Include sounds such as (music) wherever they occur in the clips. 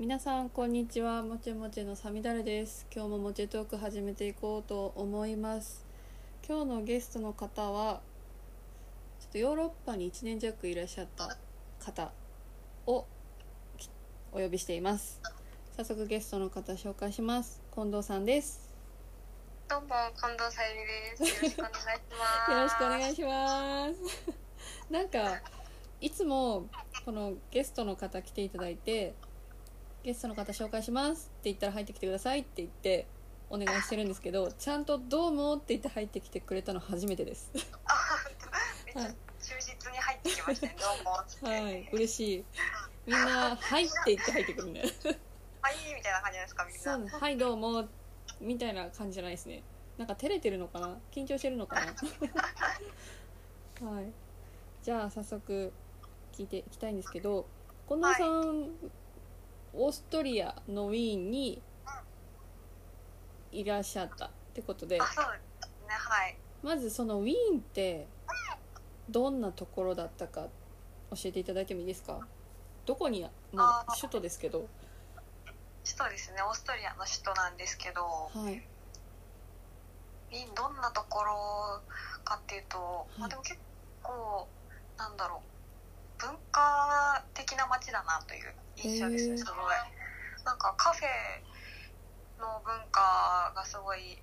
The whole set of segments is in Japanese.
皆さんこんにちは。もちもちのさみだれです。今日ももちトーク始めていこうと思います。今日のゲストの方はちょっとヨーロッパに1年弱いらっしゃった方をきお呼びしています。早速ゲストの方紹介します。近藤さんです。どうも近藤さゆりです。よろしくお願いします。よろしくお願いします。(laughs) なんかいつもこのゲストの方来ていただいてゲストの方紹介しますって言ったら入ってきてくださいって言ってお願いしてるんですけどちゃんと「どうも」って言って入ってきてくれたの初めてです。(laughs) あめっちゃ忠実に入ってきましたね。どうもって。はい。嬉しい。みんな「はい」って言って入ってくるね。はいみたいな感じですかみんな。そうねはいどうもみたいな感じじゃないですね。なんか照れてるのかな？緊張してるのかな？(laughs) はい。じゃあ早速聞いていきたいんですけど近藤さん、オーストリアのウィーンにいらっしゃったってことで。あそうですね。はい。まずそのウィーンってどんなところだったか教えていただいてもいいですか？どこにまあ首都ですけど。首都ですね。オーストリアの首都なんですけど、はい。ウィーンどんなところかっていうと、まあいでも結構なんだろう。文化的な街だなという印象ですねすごい。なんかカフェの文化がすごい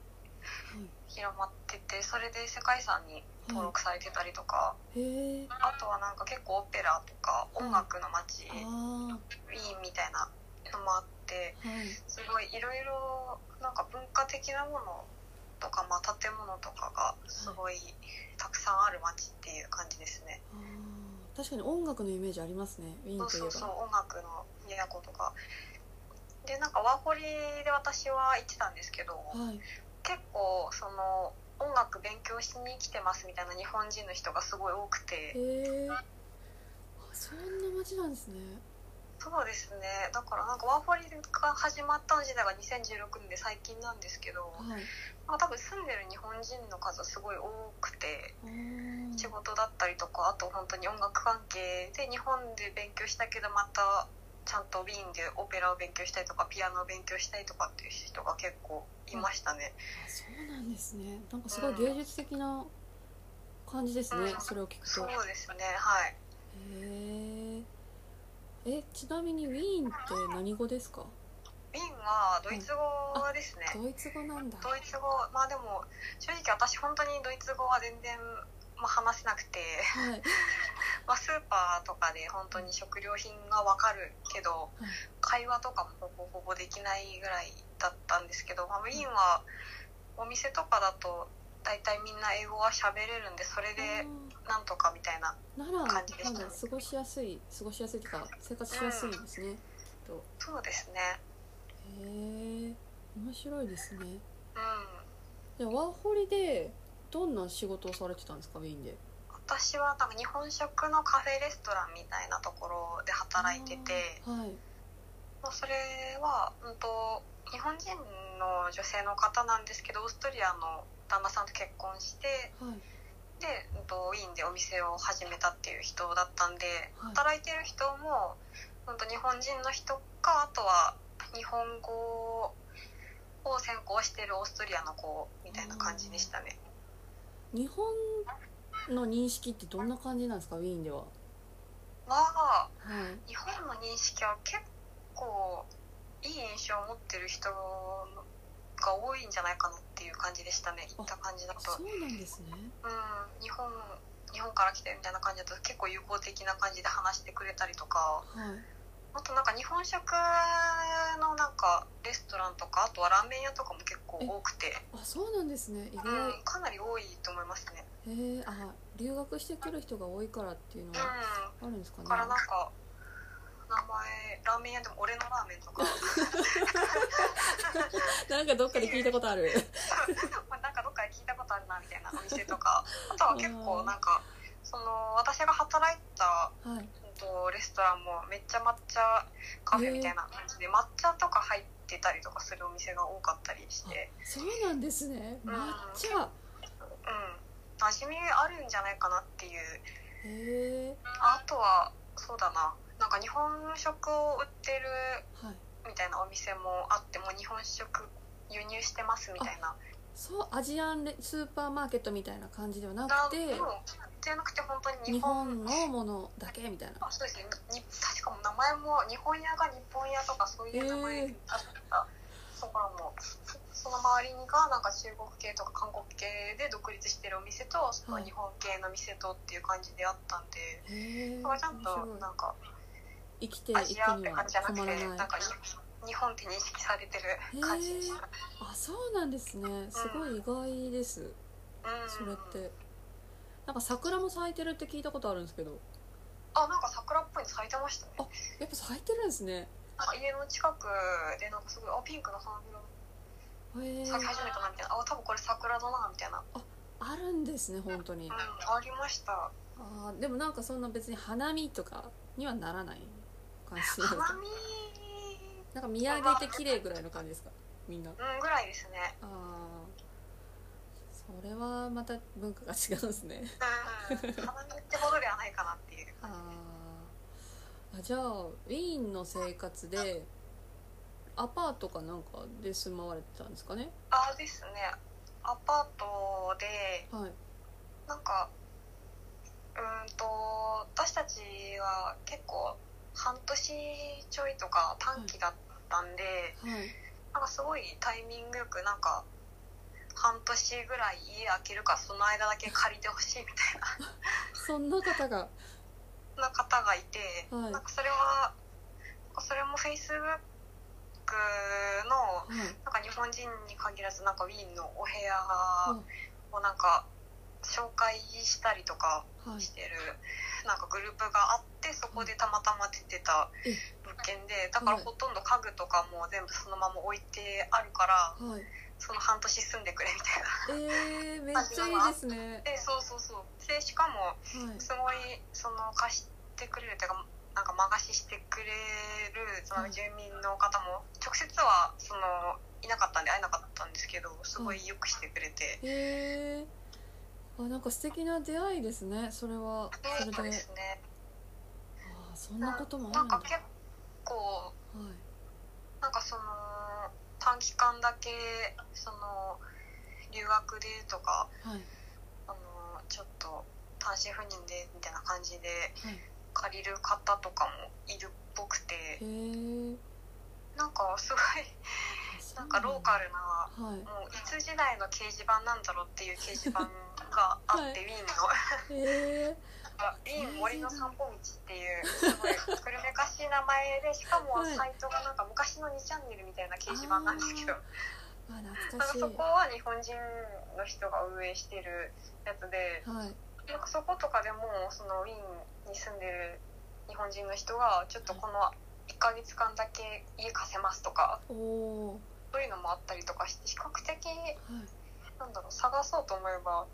広まっててそれで世界遺産に登録されてたりとか、へえあとはなんか結構オペラとか音楽の街、あウィーンみたいなのもあってあはい。すごいいろいろなんか文化的なものとか、まあ、建物とかがすごいたくさんある街っていう感じですね。あー確かに音楽のイメージありますね。ウィーンといえば。そうそうそう音楽の都とか。でなんかワーホリで私は行ってたんですけど、はい。結構その音楽勉強しに来てますみたいな日本人の人がすごい多くてへえあそんな街なんですねそうですね。だからなんかワーホリが始まったの自体が2016年で最近なんですけどはい。なんか多分住んでる日本人の数すごい多くて仕事だったりとかあと本当に音楽関係で日本で勉強したけどまたちゃんとウィーンでオペラを勉強したりとかピアノを勉強したりとかっていう人が結構いましたね。あそうなんですね。なんかすごい芸術的な感じですね、うん。それを聞くと。そうですね。はい。へええちなみにウィーンって何語ですか？ウィーンはドイツ語ですね。ドイツ語なんだ。ドイツ語。まあでも正直私本当にドイツ語は全然、まあ、話せなくて、はい。(laughs) まあ、スーパーとかで本当に食料品が分かるけどはい。会話とかもほぼほぼできないぐらいだったんですけど、まあ、ウィーンはお店とかだと大体みんな英語は喋れるんでそれでなんとかみたいな感じでした。ねなんだ過ごしやすい過ごしやすいっていうか生活しやすいんですね、と。そうですね。へえ面白いですね。うん。じゃあワーホリでどんな仕事をされてたんですかウィーンで？私はなんか日本食のカフェレストランみたいなところで働いててはい。まあそれは、うん、と日本人の女性の方なんですけどオーストリアの旦那さんと結婚してはいで、ウィーンでお店を始めたっていう人だったんで、はい。働いてる人も、うん、と日本人の人かあとは日本語を専攻してるオーストリアの子みたいな感じでしたね。日本の認識ってどんな感じなんですかウィーンでは？まあはい。日本の認識は結構いい印象を持ってる人が多いんじゃないかなっていう感じでしたね。行った感じだと。そうなんですね。うん。日本日本から来てるみたいな感じだと結構友好的な感じで話してくれたりとか。はい。あとなんか日本食のなんかレストランとかあとはラーメン屋とかも結構多くて、あそうなんですね。意外。うん、かなり多いと思いますね。へえあ留学してくる人が多いからっていうのうん。はあるんですかね。だからなんか名前ラーメン屋でも俺のラーメンとか。なんかどっかで聞いたことある。(laughs) まあなんかどっかで聞いたことあるなみたいなお店とか。あとは結構なんかその私が働いたはい。レストランもめっちゃ抹茶カフェみたいな感じで抹茶とか入ってたりとかするお店が多かったりして。そうなんですね。うん。抹茶。うん。馴染みあるんじゃないかなっていう。あとはそうだななんか日本食を売ってるはい。みたいなお店もあってもう日本食輸入してますみたいな。そうアジアンレスーパーマーケットみたいな感じではなくてじゃなくて本当に日日本本のものだけみたいな。あそうですね。に確かも名前も日本屋が日本屋とかそういう名前で確かだからもうそその周りにがなんか中国系とか韓国系で独立してるお店とその日本系の店とっていう感じであったんで、へえだからちゃんとなんか生きていくには困らないてなんかに日本って認識されてる感じでした、あそうなんですね。すごい意外です、うん。それって。なんか桜も咲いてるって聞いたことあるんですけど。あなんか桜っぽいの咲いてましたね。あやっぱ咲いてるんですね。家の近くでなんかすごいあピンクの花びら咲き始めたなみたいな。あ多分これ桜だなみたいな、あるんですね本当に。うん、ありました。あーでもなんかそんな別に花見とかにはならない？感じですかなんか見上げて綺麗ぐらいの感じですか？みんな。あうんぐらいですね。あそれはまた文化が違うんですね。うん花見ってほどではないかなっていう。あー。あじゃあウィーンの生活でアパートかなんかで住まわれてたんですかね？あですね。アパートではい。なんかうーんと私たちは結構半年ちょいとか短期だったんで、はい。なんかすごいタイミングよくなんか半年ぐらい家開けるかその間だけ借りてほしいみたいな。(laughs) そんな方が。な方がいて、はい。なんかそれはそれもフェイスブックのはい。なんか日本人に限らずなんかウィーンのお部屋はい。をなんか紹介したりとかはい。してるなんかグループがあってそこでたまたま出てたえ物件でだからほとんど家具とかも全部そのまま置いてあるからはい。その半年住んでくれみたいな。えー、(laughs) めっちゃいいですね。でそうそうそう。でしかもはい。すごいその貸してくれるっていうかなんか間貸ししてくれるその住民の方も直接はそのいなかったんで会えなかったんですけどすごいよくしてくれて、へえあなんか素敵な出会いですねそれは。でそれで。ですね。あーそんなこともあるんだ。なんか結構はい。なんかその短期間だけその留学でとかはい。あのちょっと単身赴任でみたいな感じではい。借りる方とかもいるっぽくて。なんかすごいなんかローカルなはい。もういつ時代の掲示板なんだろうっていう掲示板があって、はい。ウィーンのウィー。ン森の散歩道っていうすごい古めかしい名前でしかもはいサイトがなんか昔の2チャンネルみたいな掲示板なんですけどあ懐なんかそこは日本人の人が運営してるやつではいなんかそことかでもそのウィーンに住んでる日本人の人がちょっとこの1ヶ月間だけ家貸せますとかそういうのもあったりとかして比較的ーはいなんだろう探そうと思えば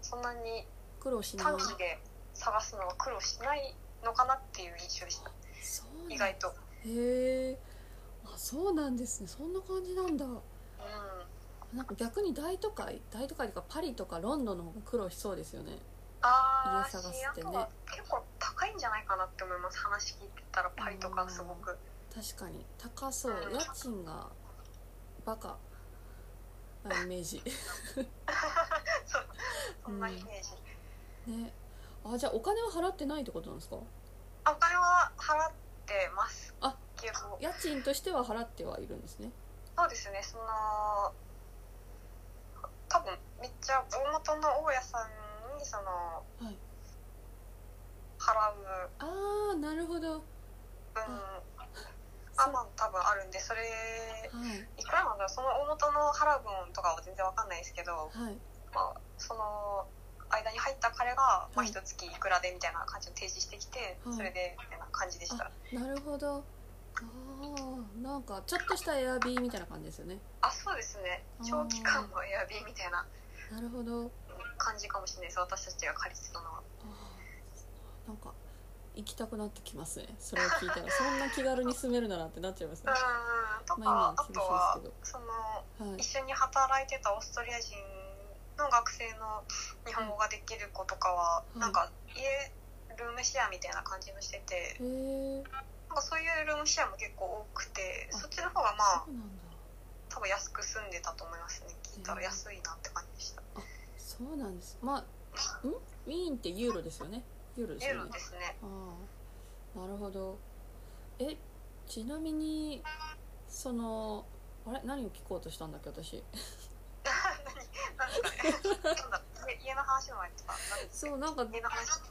そんなに苦労しない。短期で探すのは苦労しないのかなっていう印象でした。意外と。へえあそうなんですね。そんな感じなんだ。うん。なんか逆に大都会？大都会とかパリとかロンドンの方が苦労しそうですよね。ああ家探すってね。結構高いんじゃないかなって思います。話聞いてたらパリとかすごく。確かに。高そう。うん。家賃がバカ。なイメージ。(laughs) そうそんなイメージ、ね。あじゃあお金は払ってないってことなんですか？あお金は払ってますあけど。家賃としては払ってはいるんですね。そうですね。その多分めっちゃ大元の大家さんにそのはい。払うああなるほど。分そあまあ多分あるんでそれはい。いくらなんだろうその大元の払う分とかは全然わかんないですけど、はい。まあ、その間に入った彼が、まあ、はい一月いくらでみたいな感じを提示してきて、はい。それでみたいな感じでした。あなるほど。ああなんかちょっとしたエアビーみたいな感じですよね。あそうですね。長期間のエアビーみたいななるほど。感じかもしれないです。私たちが借りてたのは。なんか行きたくなってきますね。それを聞いたら。そんな気軽に住めるならってなっちゃいますね。うんとか、まああとはそのはい。一緒に働いてたオーストリア人の学生の日本語ができる子とかは、い。なんか家ルームシェアみたいな感じのしててへえなんかかそういうルームシェアも結構多くてそっちの方がまあ多分安く住んでたと思いますね。聞いたら安いなって感じでした。そうなんです。まあん？ウィーンってユーロですよねユーロですね。ロですね。ああなるほど。えちなみにそのあれ？何を聞こうとしたんだっけ私？家家の話の前とか何？ですかそうなんか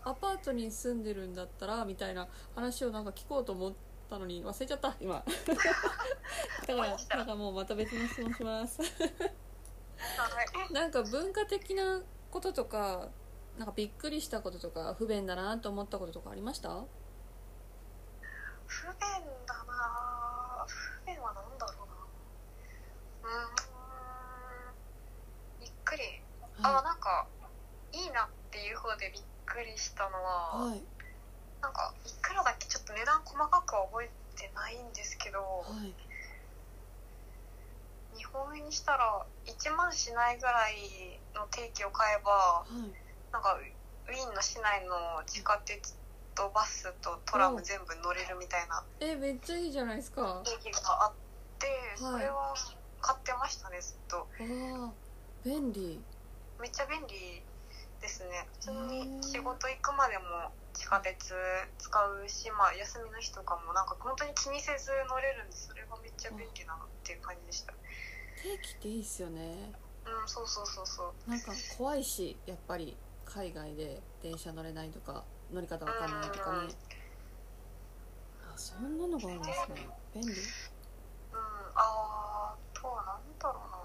アパートに住んでるんだったらみたいな話をなんか聞こうと思ったのに忘れちゃった今だからなんかもうまた別の質問しますはいなんか文化的なこととかなんかびっくりしたこととか不便だなと思ったこととかありました？不便だな。ぁ不便は何だろうな。うーん。びっくり。あはなんかいいなっていう方でびっくりしたのは、いはい。なんかいくらだっけちょっと値段細かくは覚えてないんですけどはい。日本円にしたら1万しないぐらいの定期を買えばはいなんかウィーンの市内の地下鉄とバスとトラム全部乗れるみたいなえめっちゃいいじゃないですか。定期があってそれは買ってましたねずっと。ああ便利。めっちゃ便利ですね。普通に仕事行くまでも地下鉄使うし、まあ、休みの日とかもなんか本当に気にせず乗れるんでそれがめっちゃ便利だなっていう感じでした。定期っていいっすよね。うんそうそうそうそう。なんか怖いしやっぱり海外で電車乗れないとか乗り方わかんないとかね。あそんなのがあるんですね。便利。うん。あーとはなんだろうな。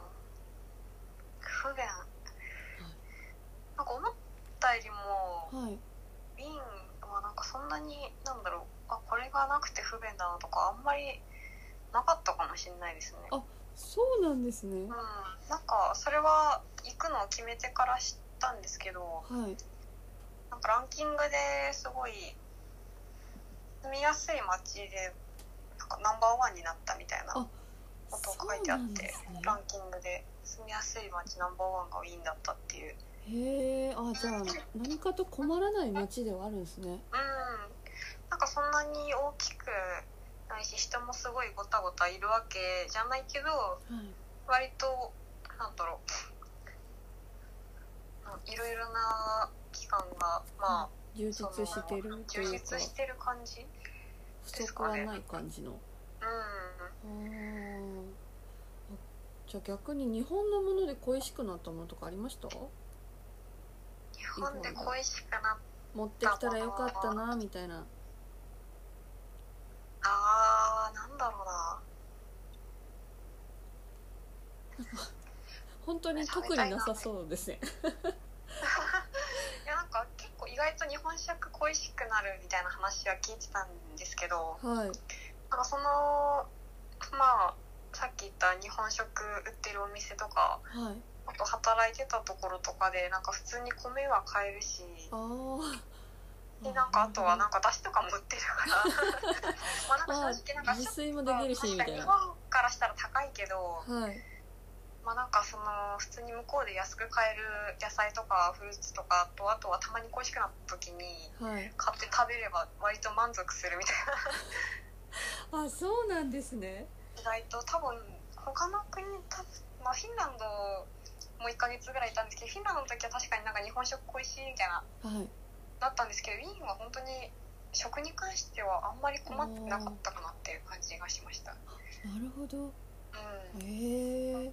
不便。なんか思ったよりもはい。ウィーンはなんかそんなになんだろう。あこれがなくて不便だなとかあんまりなかったかもしれないですね。あそうなんですね。うん。なんかそれは行くのを決めてから知ったんですけどはい。なんかランキングですごい住みやすい街でなんかナンバーワンになったみたいなあことを書いてあってね。ランキングで住みやすい街ナンバーワンがウィーンだったっていう。へえあじゃあ何かと困らない街ではあるんですね。うん。なんかそんなに大きくないし人もすごいごたごたいるわけじゃないけどはい。割となんだろういろいろな機関がまあ充実してると充いうか。実してる感じ不足はない感じの。うん。あじゃあ逆に日本のもので恋しくなったものとかありました？日本で恋しくなっ持ってきたらよかったなみたいな。あーなんだろうな。本当に特になさそうですね外と日本食恋しくなるみたいな話は聞いてたんですけどはい。なんかそのまあさっき言った日本食売ってるお店とかはい。あと働いてたところとかでなんか普通に米は買えるしでなんかあとはなんかだしとかも売ってるから (laughs) まあなんかあ正直なんか確かに日本からしたら高いけどはいまあなんかその普通に向こうで安く買える野菜とかフルーツとかとあとはたまに恋しくなった時にはい。買って食べれば割と満足するみたいな。(laughs) あそうなんですね。意外と多分他の国多分、まあ、フィンランドも1ヶ月ぐらいいたんですけどフィンランドの時は確かになんか日本食恋しいみたいなはい。だったんですけどウィーンは本当に食に関してはあんまり困ってなかったかなっていう感じがしました。なるほど。うん。へえ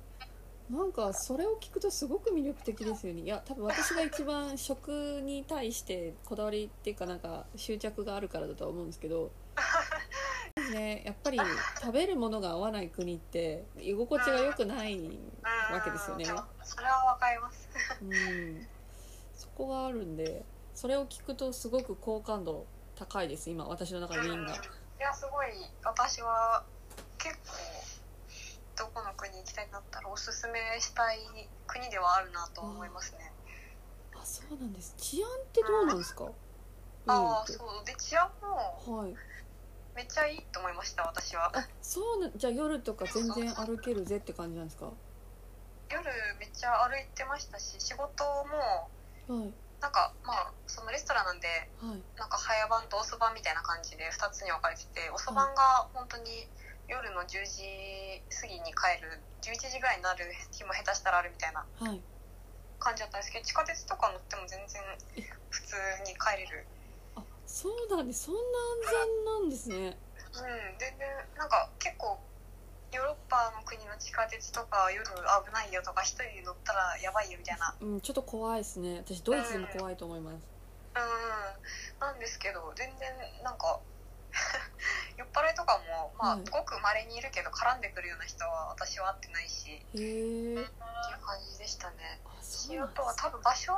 なんかそれを聞くとすごく魅力的ですよね。いや多分私が一番食に対してこだわりっていうかなんか執着があるからだとは思うんですけど。(laughs) ねやっぱり食べるものが合わない国って居心地が良くないわけですよね。うんそれはわかりますうんそこがあるんでそれを聞くとすごく好感度高いです今私の中でウィーンがいやすごい私は結構どこの国行きたいんだったらおすすめしたい国ではあるなと思いますね。あそうなんです。治安ってどうなんですか？ああそう。で治安もはい。めっちゃいいと思いました私は。あそうなじゃあ夜とか全然歩けるぜって感じなんですか？は夜めっちゃ歩いてましたし仕事もい。なんかまあそのレストランなんではい。なんか早番と遅番みたいな感じで2つに分かれてて遅番が本当に夜の10時過ぎに帰る11時ぐらいになる日も下手したらあるみたいなはい。感じだったんですけど地下鉄とか乗っても全然普通に帰れる。あそうなんです。そんな安全なんですね。うん。全然なんか結構ヨーロッパの国の地下鉄とか夜危ないよとか一人で乗ったらやばいよみたいな。うんちょっと怖いですね。私ドイツでも怖いと思います。うん。なんですけど全然なんか (laughs) 酔っ払いとかもまあ、はい。ごく稀にいるけど絡んでくるような人は私は会ってないしへえっていう感じでしたね。あとは多分場所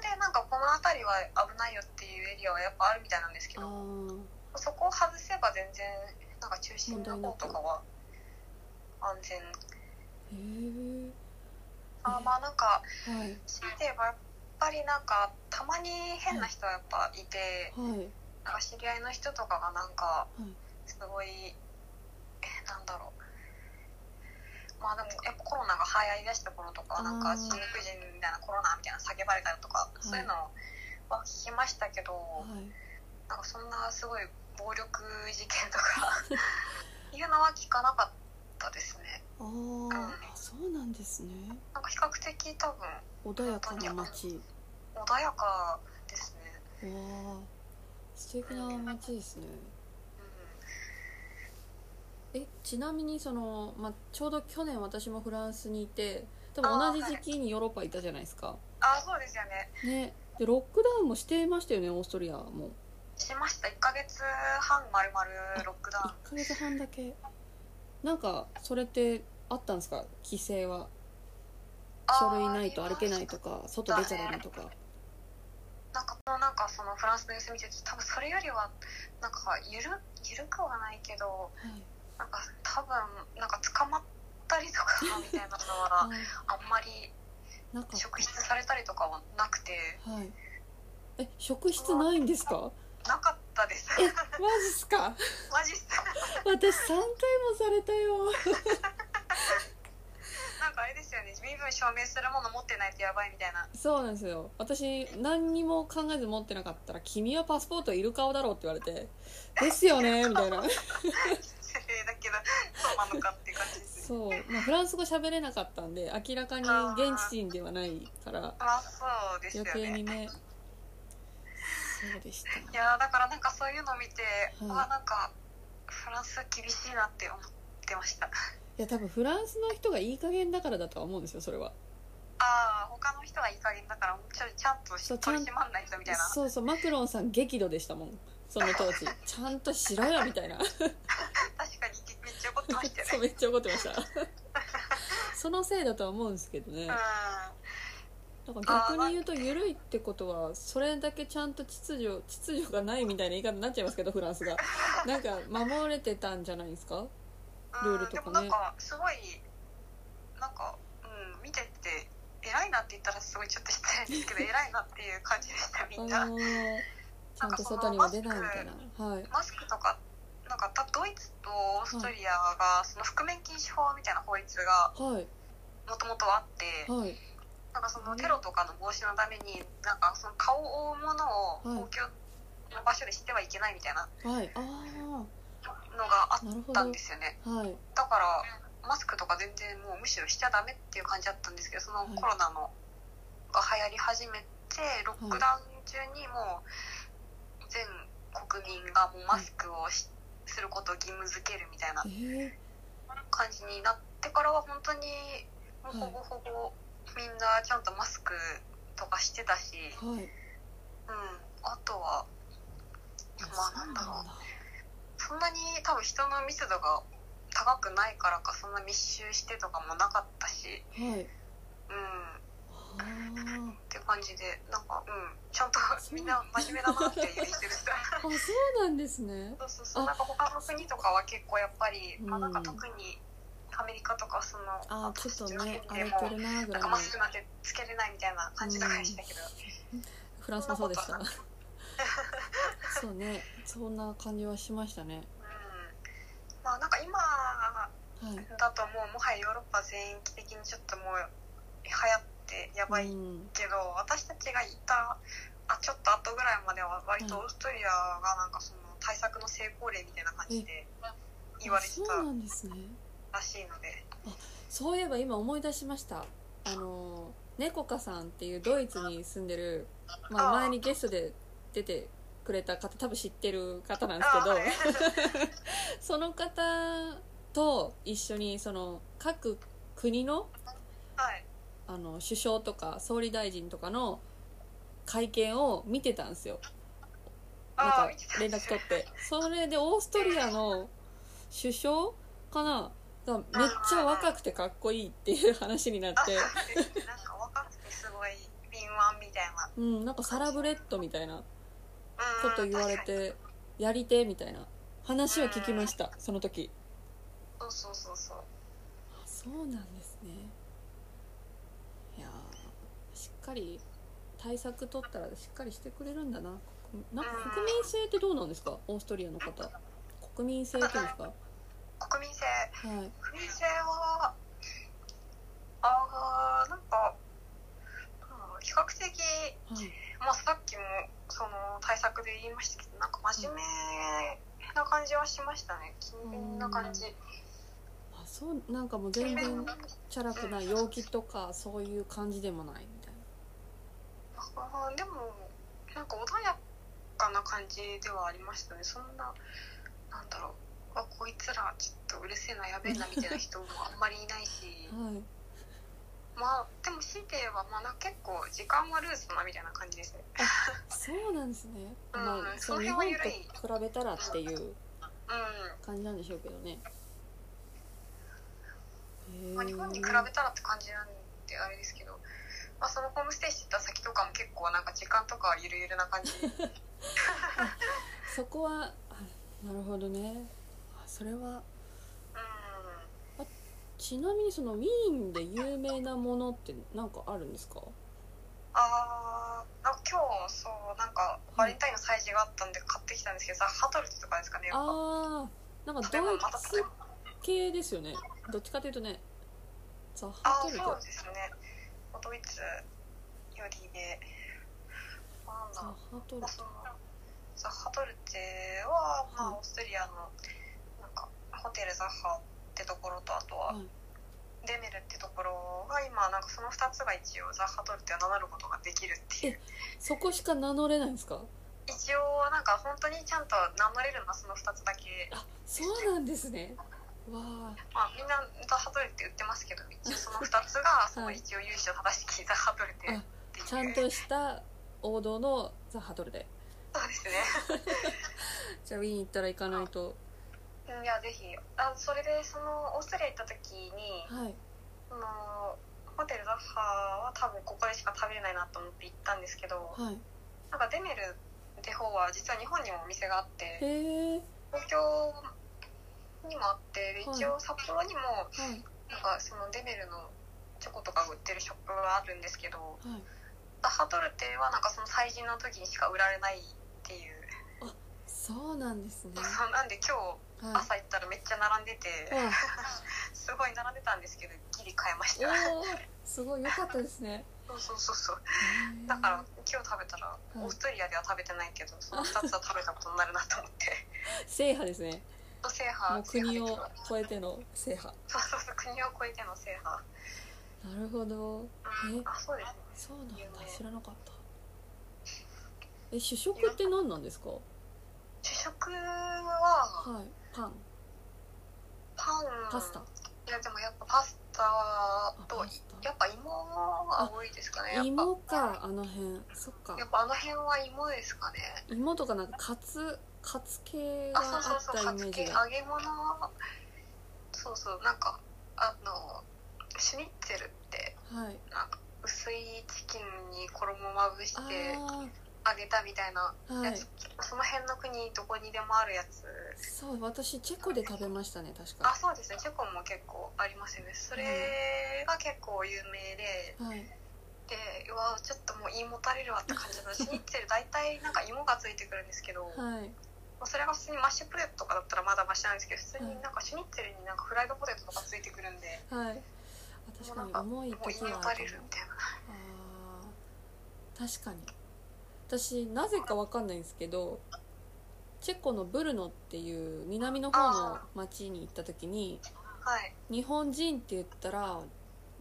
でなんかこの辺りは危ないよっていうエリアはやっぱあるみたいなんですけあどー。そこを外せば全然なんか中心の方とかは安全。へえあまあなんかはい。強いて言えばやっぱりなんかたまに変な人はやっぱいて、はいなんか知り合いの人とかがなんかはいすごいえなんだろう。まあでもやっぱコロナが流行りだした頃とかはなんか中国人みたいなコロナみたいな叫ばれたりとか、い。そういうのは聞きましたけど、はい。なんかそんなすごい暴力事件とか (laughs) いうのは聞かなかったですね。あーあそうなんですね。なんか比較的多分穏やかな街。穏やかですね。わあ素敵な街ですね。うんえちなみにその、まあ、ちょうど去年私もフランスにいて多分同じ時期にヨーロッパいたじゃないですか。あそうですよね。ね。でロックダウンもしてましたよねオーストリアも。しました。1ヶ月半まるまるロックダウン。1ヶ月半だけ。なんかそれってあったんですか？規制は。書類ないと歩けないとか外出ちゃダメとかなんかなんかそのフランスの様子見てて多分それよりはなんかゆるゆるくはないけどはい。なんか多分なんか捕まったりとかみたい。なのはああんまりなんか職質されたりとかはなくて。はい。え職質ないんですか？なかったです。えマジっすか？(laughs) マジっす。私3回もされたよなんかあれですよね。身分証明するもの持ってないとやばいみたいな。そうなんですよ。私何にも考えず持ってなかったら「君はパスポートいる顔だろ」って言われて「ですよね」(laughs) みたいな。失礼だけどそうなのかって感じですね。そう、まあ、フランス語喋れなかったんで明らかに現地人ではないからまあそうですよ余計にね。ねそうでした。いやーだからなんかそういうのを見て、はい。あなんかフランス厳しいなって思ってましたいや多分フランスの人がいい加減だからだとは思うんですよそれは。ああ他の人はいい加減だからちょちゃんとそう取り締まんないとみたいな。そうそうマクロンさん激怒でしたもん。その当時。(laughs) ちゃんとしろよみたいな。確かにめっちゃ怒ってましたよね。(laughs) そうめっちゃ怒ってました。(laughs) そのせいだとは思うんですけどね。うん。だから逆に言うと緩いってことはそれだけちゃんと秩序秩序がないみたいな言い方になっちゃいますけどフランスが。なんか守れてたんじゃないですか？ルールとかねうんでもなんかすごいなんかうん見てて偉いなって言ったらすごいちょっと失礼ですけど (laughs) 偉いなっていう感じでしたみあんなーちゃんと外には出ないみたいなはいマスクとかなんかたドイツとオーストリアがその覆面禁止法みたいな法律がはい。もともとあってはい。なんかそのテロとかの防止のためになんかその顔を覆うものをはい。公共の場所でしてはいけないみたいな。はい。あのがあったんですよね。はい。だからマスクとか全然もうむしろしちゃダメっていう感じだったんですけどそのはいコロナのが流行り始めてロックダウン中にもう全国民がもうマスクをしすることを義務付けるみたいなえー、感じになってからは本当にもうほぼほぼみんなちゃんとマスクとかしてたし、はい。うん、あとはまあなんだろうそんなに多分人の密度が高くないからかそんな密集してとかもなかったし、うはい。うん、って感じでなんか、うん、ちゃんとみんな真面目だなっていう印象でした (laughs) あそうなんですね。そうそうそう。なんか他の国とかは結構やっぱり、うん。まあ、なんか特にアメリカとかそのあーちょっとね荒れてるなぐらいの。なんかマスクなんてつけれないみたいな感じとかでしたけど、フランスもそうでしたそうね。そんな感じはしましたね。うん、まあなんか今はい。だともうもはやヨーロッパ全域的にちょっともう流行っってやばいうん。けど、私たちがいたあちょっと後ぐらいまでは割とオーストリアがなんかその対策の成功例みたいな感じで言われてたらしいので。そういえば今思い出しました。あの猫かさんっていうドイツに住んでる、まあ、ああ前にゲストで出てくれた方多分知ってる方なんですけどあはい。(laughs) その方と一緒にその各国のはい。あの首相とか総理大臣とかの会見を見てたんですよ。なんあか連絡取って。それでオーストリアの首相かな？がめっちゃ若くてかっこいいっていう話になって。なんか若くてすごい敏腕みたいな。うんなんかサラブレッドみたいな。うんこと言われてやりてみたいな。話は聞きましたその時。そうそうそうそう。あそうなんですね。いやーしっかり対策取ったらしっかりしてくれるんだな。国なんか国民性ってどうなんですか？オーストリアの方。国民性っていうんですか。は国民性。い。国民性はあーなんかうん比較的はい。まあさっきもその対策で言いましたけどなんか真面目な感じはしましたね。勤勉な感じ。あそうなんかもう全然チャラくない陽気とかそういう感じでもないみたいあーでもなんか穏やかな感じではありましたね。そんななんだろう。あこいつらちょっとうるせえなやべえなみたいな人もあんまりいないし。なはいまあでも強いて言えばまあなんか結構時間はルーズなみたいな感じですね。そうなんですね、(laughs) うんまあその日本と比べたらっていううん。感じなんでしょうけどね。へまあ、日本に比べたらって感じなんであれですけど、まあ、そのホームステイしてた先とかも結構なんか時間とかはゆるゆるな感じ。(laughs) (laughs) そこはあなるほどね。あそれはうんちなみにそのウィーンで有名なものって何かあるんですか？あーなんか今日そうなんかバレンタインの催事があったんで買ってきたんですけどさハトルテとかですかねやっぱ。ああなんかドイツ系ですよね。どっちかというとねザ・あハトルテーそうですね。ドイツよりで。なんザ・だハトルテまあそのザ・ハトルテは、まあ、はい。オーストリアのなんかホテルザッハってところとあとははいデメルってところが今なんかその2つが一応ザ・ハトルテを名乗ることができるっていう。そこしか名乗れないんですか？一応なんか本当にちゃんと名乗れるのはその2つだけ。あそうなんですね。わあ。まあみんなザ・ハトルテ売ってますけど一応その2つがその一応優勝正しきザ・ハトルテって。いうちゃんとした王道のザ・ハトルテそうですね。(laughs) じゃあウィーン行ったら行かないといやぜひ。あそれでそのオーストリア行った時にはい。そのホテルザッハは多分ここでしか食べれないなと思って行ったんですけどはい。なんかデメルって方は実は日本にもお店があって東京にもあってで一応札幌にもはい。なんかそのデメルのチョコとか売ってるショップがあるんですけどはい。ザハトルテはなんかその祭事の時にしか売られないっていう。そうなんですね。そうなんで今日はい朝行ったらめっちゃ並んでてわ (laughs) すごい並んでたんですけどギリ買えましあたすごい良かったですね。そうそうそうそう。だから今日食べたらい。オーストリアでは食べてないけどその2つは食べたことになるなと思って。制覇ですね。制も覇う国を超えての制覇。そうそうそう国を越えての制覇。なるほど。うん。えあそうですね。そうなんだ。有名。知らなかった。え主食って何なんですか？主食ははいパン。パン。パスタ。いやでもやっぱパスタあとやっぱ芋が多いですかねやっぱ。芋かあの辺。そっか。やっぱあの辺は芋ですかね。芋とかなんかカツカツ系あがあったイメージが。揚げ物。そうそうなんかあのシュニッツェルってはい。なんか薄いチキンに衣まぶしてあ揚げたみたいなあはい。やつ、その辺の国どこにでもあるやつ。そう私チェコで食べましたね確か。あそうですね。チェコも結構ありますよね。それが結構有名ではい。でうわちょっともう胃もたれるわって感じのシュニッツェル大体なんか芋がついてくるんですけど、はい。まあそれが普通にマッシュポテトとかだったらまだマシなんですけど普通になんかシュニッツェルになんかフライドポテトとかついてくるんではい。確かに重いもう時はあ胃に打たれるみたいな。あー。確かに私なぜかわかんないんですけどチェコのブルノっていう南の方の町に行った時にはい。日本人って言ったら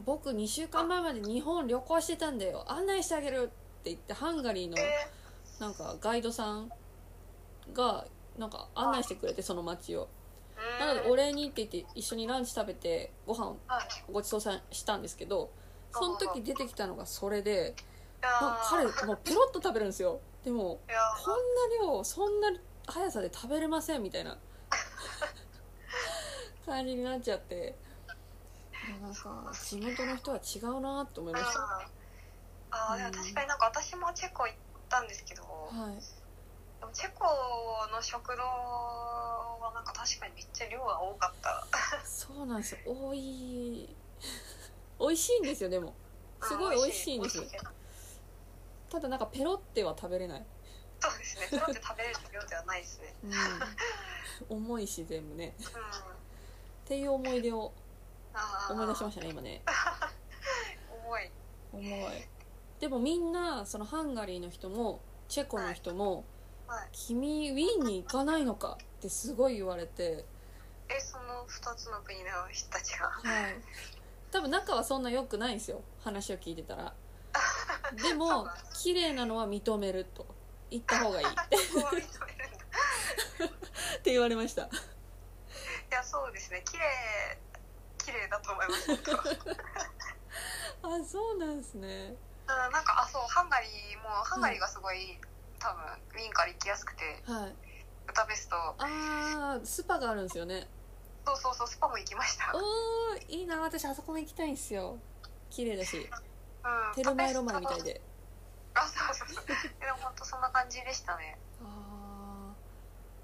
僕2週間前まで日本旅行してたんだよ。案内してあげるって言ってハンガリーのえなんかガイドさんがなんか案内してくれてその町を。ー、なのでお礼にって言って一緒にランチ食べてご飯はい。ごちそうさんしたんですけどその時出てきたのがそれで彼もうペロッと食べるんですよ。でもこんな量そんな速さで食べれませんみたいな。(laughs) 感じになっちゃって。なんか地元の人は違うなって思いました。はああでも確かになんか私もチェコ行ったんですけど、い。でもチェコの食堂はなんか確かにめっちゃ量が多かった。そうなんですよ。多い。(laughs) 美味しいんですよでも。すごい美味しいんです。よ美味けどただなんかペロっては食べれない、そうですね。プロって食べれる量ではないですね。うん、(laughs) 重いし全部ね。うん。っていう思い出を思い出しましたね今ね。(laughs) 重い。重い。でもみんなそのハンガリーの人もチェコの人もはい「君ウィーンに行かないのか?」ってすごい言われて。えその2つの国の人たちが。はい。多分仲はそんな良くないんですよ話を聞いてたらでも綺麗なのは認めると。言った方がいいっ (laughs) そこは認めるんだて言われました。いやそうですね。綺麗綺麗だと思います (laughs) あそうなんですね。うんなんかあそうハンガリーもハンガリーがすごい、多分ウィーンから行きやすくてはい。ブダペスト。あースパがあるんですよね。そうそうそうスパも行きました。おーいいな。私あそこも行きたいんですよ。綺麗だしうん。テルマエロマエみたいで。あそうそうそう。でも本当そんな感じでしたね。あ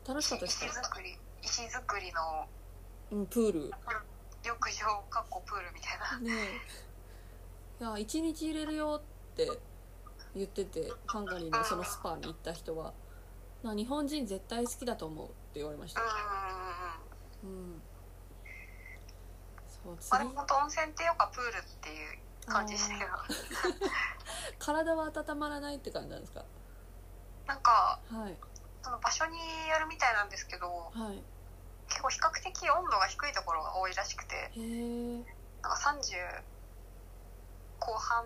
ー。楽しかったです石か造り石造りの。うんプール。浴場かっこプールみたいな。ね。えいや一日入れるよって言っててハンガリーのそのスパに行った人は。な日本人絶対好きだと思うって言われました。うん。そうあれ次本当温泉ってよかプールっていう感じでしたけどあ (laughs) 体は温まらないって感じなんですか？なんかはい。その場所によるみたいなんですけどはい。結構比較的温度が低いところが多いらしくてなんか30後半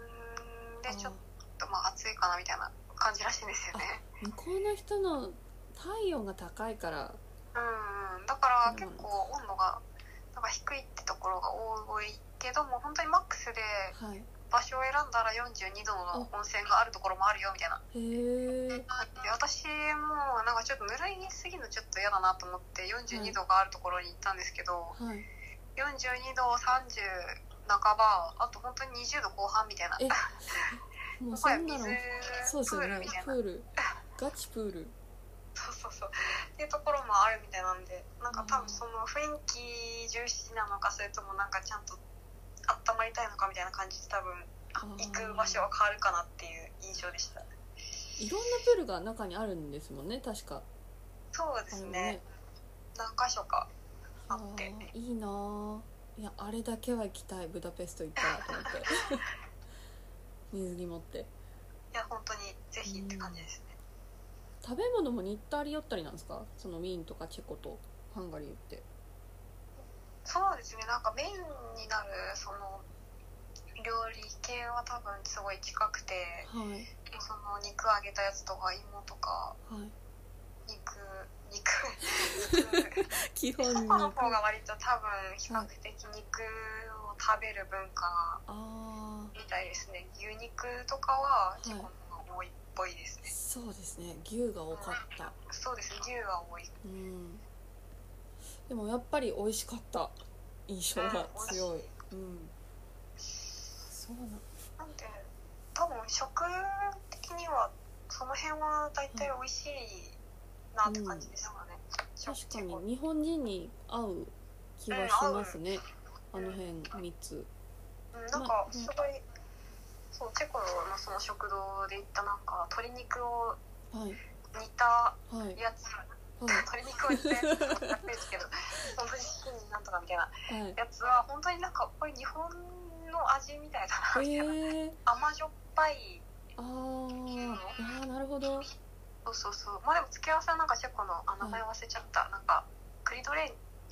でちょっとまあ暑いかなみたいな感じらしいんですよね。向こうの人の体温が高いから。うん。だから結構温度がなんか低いってところが多いけども本当にマックスではい。場所を選んだら42度の温泉があるところもあるよみたいな。へえ。で私もなんかちょっとぬるいすぎるのちょっと嫌だなと思って42度があるところに行ったんですけど、はい。42度30半ばあと本当に20度後半みたいな。え (laughs) もうこそんなのそうですよねプールみたいな。プール。ガチプールそうそうそう。っていうところもあるみたいなんでなんか多分その雰囲気重視なのかそれともなんかちゃんと温まりたいのかみたいな感じで多分行く場所は変わるかなっていう印象でした。いろんなプールが中にあるんですもんね確か。そうですあれね。何箇所かあって。いいなぁいやあれだけは行きたい。ブダペスト行ったらと思って。(laughs) 水着持って。いや本当にぜひって感じです。ね食べ物も似ったり寄ったりなんですか？そのウィーンとかチェコとハンガリーって。そうですね。なんかメインになるその料理系は多分すごい近くてはい。その肉揚げたやつとか芋とかはい。肉肉 (laughs) 肉。基本にチェコの方が割と多分比較的肉を食べる文化あみたいですね。牛肉とかはチェコのぽいですね、ーそうですね。牛が多かった。そうですね。牛は多い。うん。でもやっぱり美味しかった。印象が強い。うん。そうななんで多分食的にはその辺は大体美味しいなって感じですかね、確かに日本人に合う気はしますね。あの辺3つ。うん、なんかすごい、そうチェコのその食堂で行ったなんか鶏肉をはい。煮たはい。やつ。はい。(laughs) 鶏肉を煮たやつやってるんですけど本当にチキンなんとかみたいなはい。やつは本当になんかこれ日本のの味みたいだなみたいな、へえ (laughs) 甘じょっぱいあー。あーなるほど。そうそうそう。まあでも付け合わせはなんかチェコのあ名前忘れちゃった、なんかクリドレ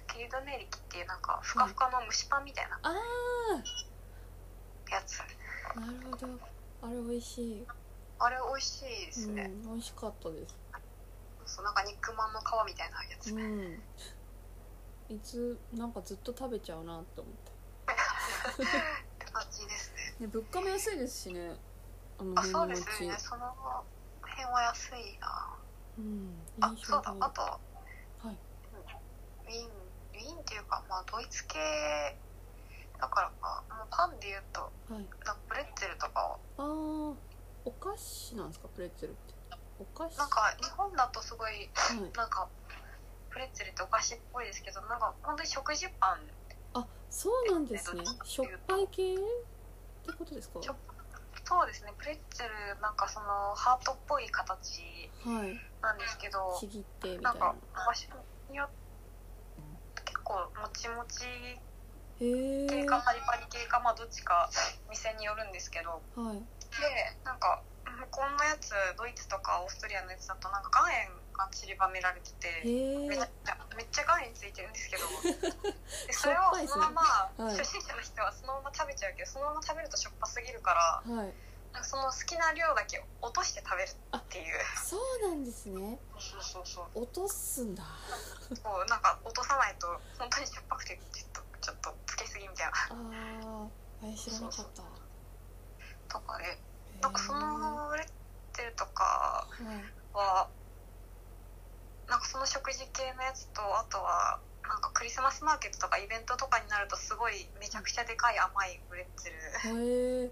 クリドネリキっていうなんかふかふかの蒸しパンみたいなあやつ、あなるほど。あれ美味しい。あれ美味しいですね、うん、美味しかったです。そうなんか肉まんの皮みたいなやつ、うん。いつなんかずっと食べちゃうなって思って (laughs) って感じですね。ね物価も安いですしね。あのあそうですち。ねその辺は安いな。うんあそうだ。があとはい。ウィーンウィーンっていうかまあドイツ系だからかもうパンで言うとはい。なんかプレッツェルとかを。あーお菓子なんですかプレッツェルって。お菓子。なんか日本だとすごいはい。なんかプレッツェルってお菓子っぽいですけどなんか本当に食事パン。あそうなんですね。しょっぱい系ってことですか？そうですね。プレッツェルなんかそのハートっぽい形はい。なんですけどちぎってみたな。いんかな場所によって結構もちもち系かパリパリ系かまあどっちか店によるんですけど。はい。でなんか向こうのやつドイツとかオーストリアのやつだとなんか岩塩が散りばめられててめっちゃめっちゃ岩塩ついてるんですけど。(laughs) でそれをそのまま、はい。初心者の人はそのまま食べちゃうけどそのまま食べるとしょっぱすぎるからはい。なんかその好きな量だけ落として食べるっていう。そうなんですね。そうそうそう落とすんだ。こうなんか落とさないと本当にしょっぱくてちょっとつけすぎみたいな。あーあれ知らなかった。とかでへー。なんかその売れてるとかはい。はなんかその食事系のやつとあとはなんかクリスマスマーケットとかイベントとかになるとすごいめちゃくちゃでかい甘いブレッツェルへえ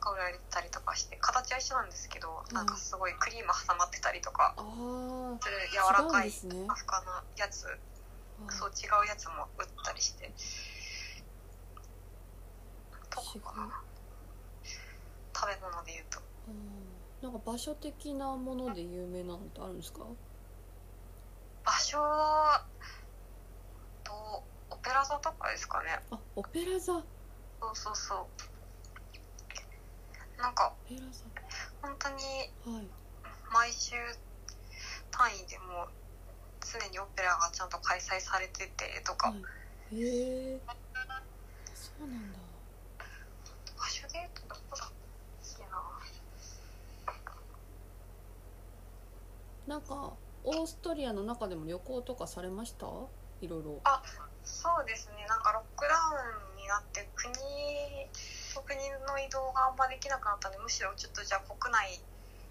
が売られてたりとかして形は一緒なんですけどなんかすごいクリーム挟まってたりとかする柔らかい違うんですね。ふかふかなやつそう違うやつも売ったりして。とかかな。食べ物で言うと。うん。なんか場所的なもので有名なのってあるんですか？場所とオペラ座とかですかね。あオペラ座。オそうそうそう。なんか本当にはい。毎週単位でも常にオペラがちゃんと開催されててとか、はい。へえそうなんだ。場所でどこだっけな。なんかオーストリアの中でも旅行とかされました？いろいろ。あそうですね。なんかロックダウンになって国国の移動があんまできなくなったんでむしろちょっとじゃあ国内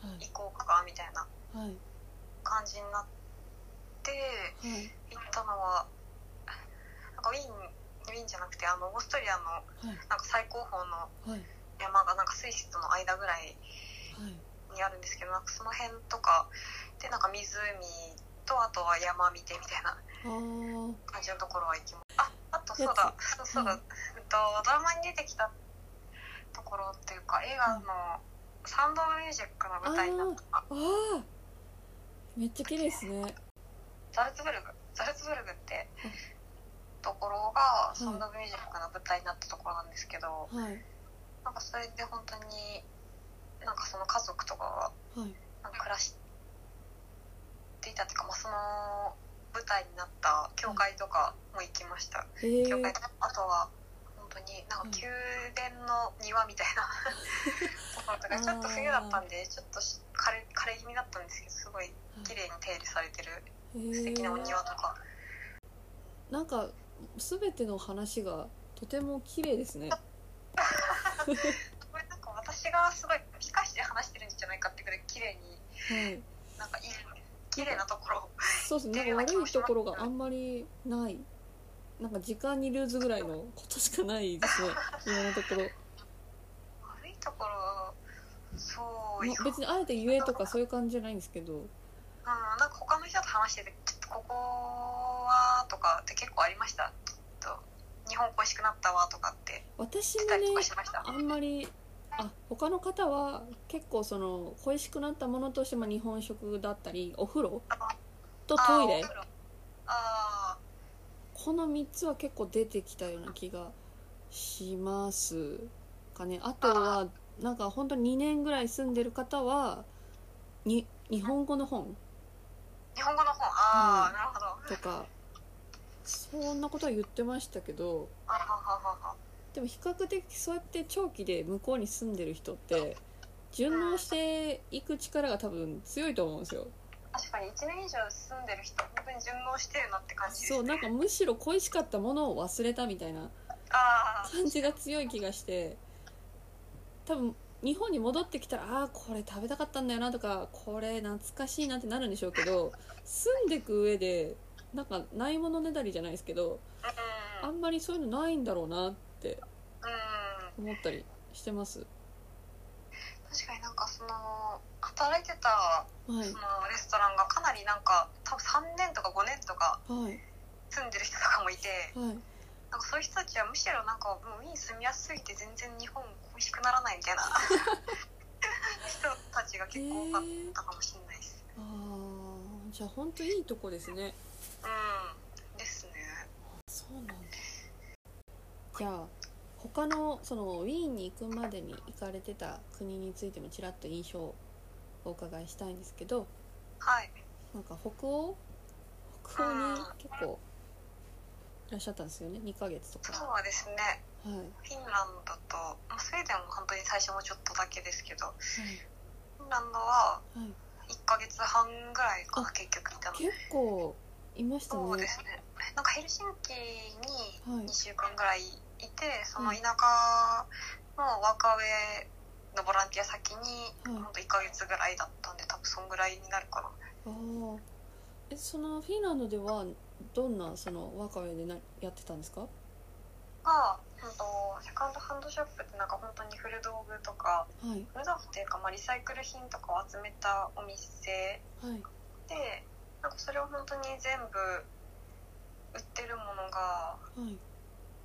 はい。行こうかみたいなはい。感じになってはい行ったのはなんかウィーンウィーンじゃなくてあのオーストリアのはい。なんか最高峰のはい。山がなんかスイスとの間ぐらいはい。にあるんですけどなんかその辺とかでなんか湖とあとは山見てみたいな感じのところは行きますああとそうだそうだ、はいえっとドラマに出てきたところっていうか映画の「サウンド・オブ・ミュージック」の舞台になった。ああめっちゃ綺麗ですねザルツブルグザルツブルグってところが「サウンド・ミュージック」の舞台になったところなんですけど、はい。なんかそれで本当になんかその家族とかがはい。なんか暮らしていたっていうか、まあ、その舞台になった教会とかも行きました、教会あとは本当になんか宮殿の庭みたいな (laughs) ところとかちょっと冬だったんでちょっとし枯れ枯れ気味だったんですけどすごい綺麗に手入れされてる素敵なお庭とか、なんか全ての話がとても綺麗ですね。(laughs) これなんか私がすごい控して話してるんじゃないかってぐらい綺麗にはい。なんかいい綺麗なところそうですね。なんか悪いところがあんまりない。なんか時間にルーズぐらいのことしかないですね。(laughs) 今のところ。悪いところそうま別にあえて言えとかそういう感じじゃないんですけどうん、なんか他の人と話しててちょっとここはとかって結構ありました？ちょっと日本恋しくなったわとかって私もねあんまりあ他の方は結構その恋しくなったものとしても日本食だったりお風呂とあトイレこの3つは結構出てきたような気がしますかね。あとはなんか本当に2年ぐらい住んでる方はに日本語の本日本語の本ああ、うん。なるほど。あとかそんなことは言ってましたけどでも比較的そうやって長期で向こうに住んでる人って順応していく力が多分強いと思うんですよ。確かに1年以上住んでる人本当に順応してるなって感じね。そうなんかむしろ恋しかったものを忘れたみたいな感じが強い気がして多分日本に戻ってきたらああーこれ食べたかったんだよなとかこれ懐かしいなってなるんでしょうけど住んでく上でなんかないものねだりじゃないですけどうん。あんまりそういうのないんだろうなってうん。思ったりしてます。確かになんかその働いてたはい。そのレストランがかなりなんか多分3年とか5年とかはい。住んでる人とかもいてはい。なんかそういう人たちはむしろなんかもうウィーン住みやすすぎて全然日本恋しくならないみたいな。人たちが結構多かったかもしれないです、あー。じゃあ本当いいとこですね。うん。ですね。そうなんだ。じゃあ他のそのウィーンに行くまでに行かれてた国についてもちらっと印象をお伺いしたいんですけどはい。なんか北欧？北欧にうん結構いらっしゃったんですよね？2ヶ月とか。そうですねフィンランドとまあスウェーデンも本当に最初もちょっとだけですけどフィンランドははい。1ヶ月半ぐらいかなあ結局いたの。結構いましたね。そうですね。なんかヘルシンキにはい。2週間ぐらいいて、その田舎のワーカーウェイのボランティア先にはい。ほんと1ヶ月ぐらいだったんで多分そんぐらいになるかな。ああえそのフィンランドではどんなそのワーカーウェイでなやってたんですか？が、ほんとセカンドハンドショップってなんか本当に古道具とかはい。古道具っていうか、まあ、リサイクル品とかを集めたお店はい。でなんかそれを本当に全部売ってるものがはい。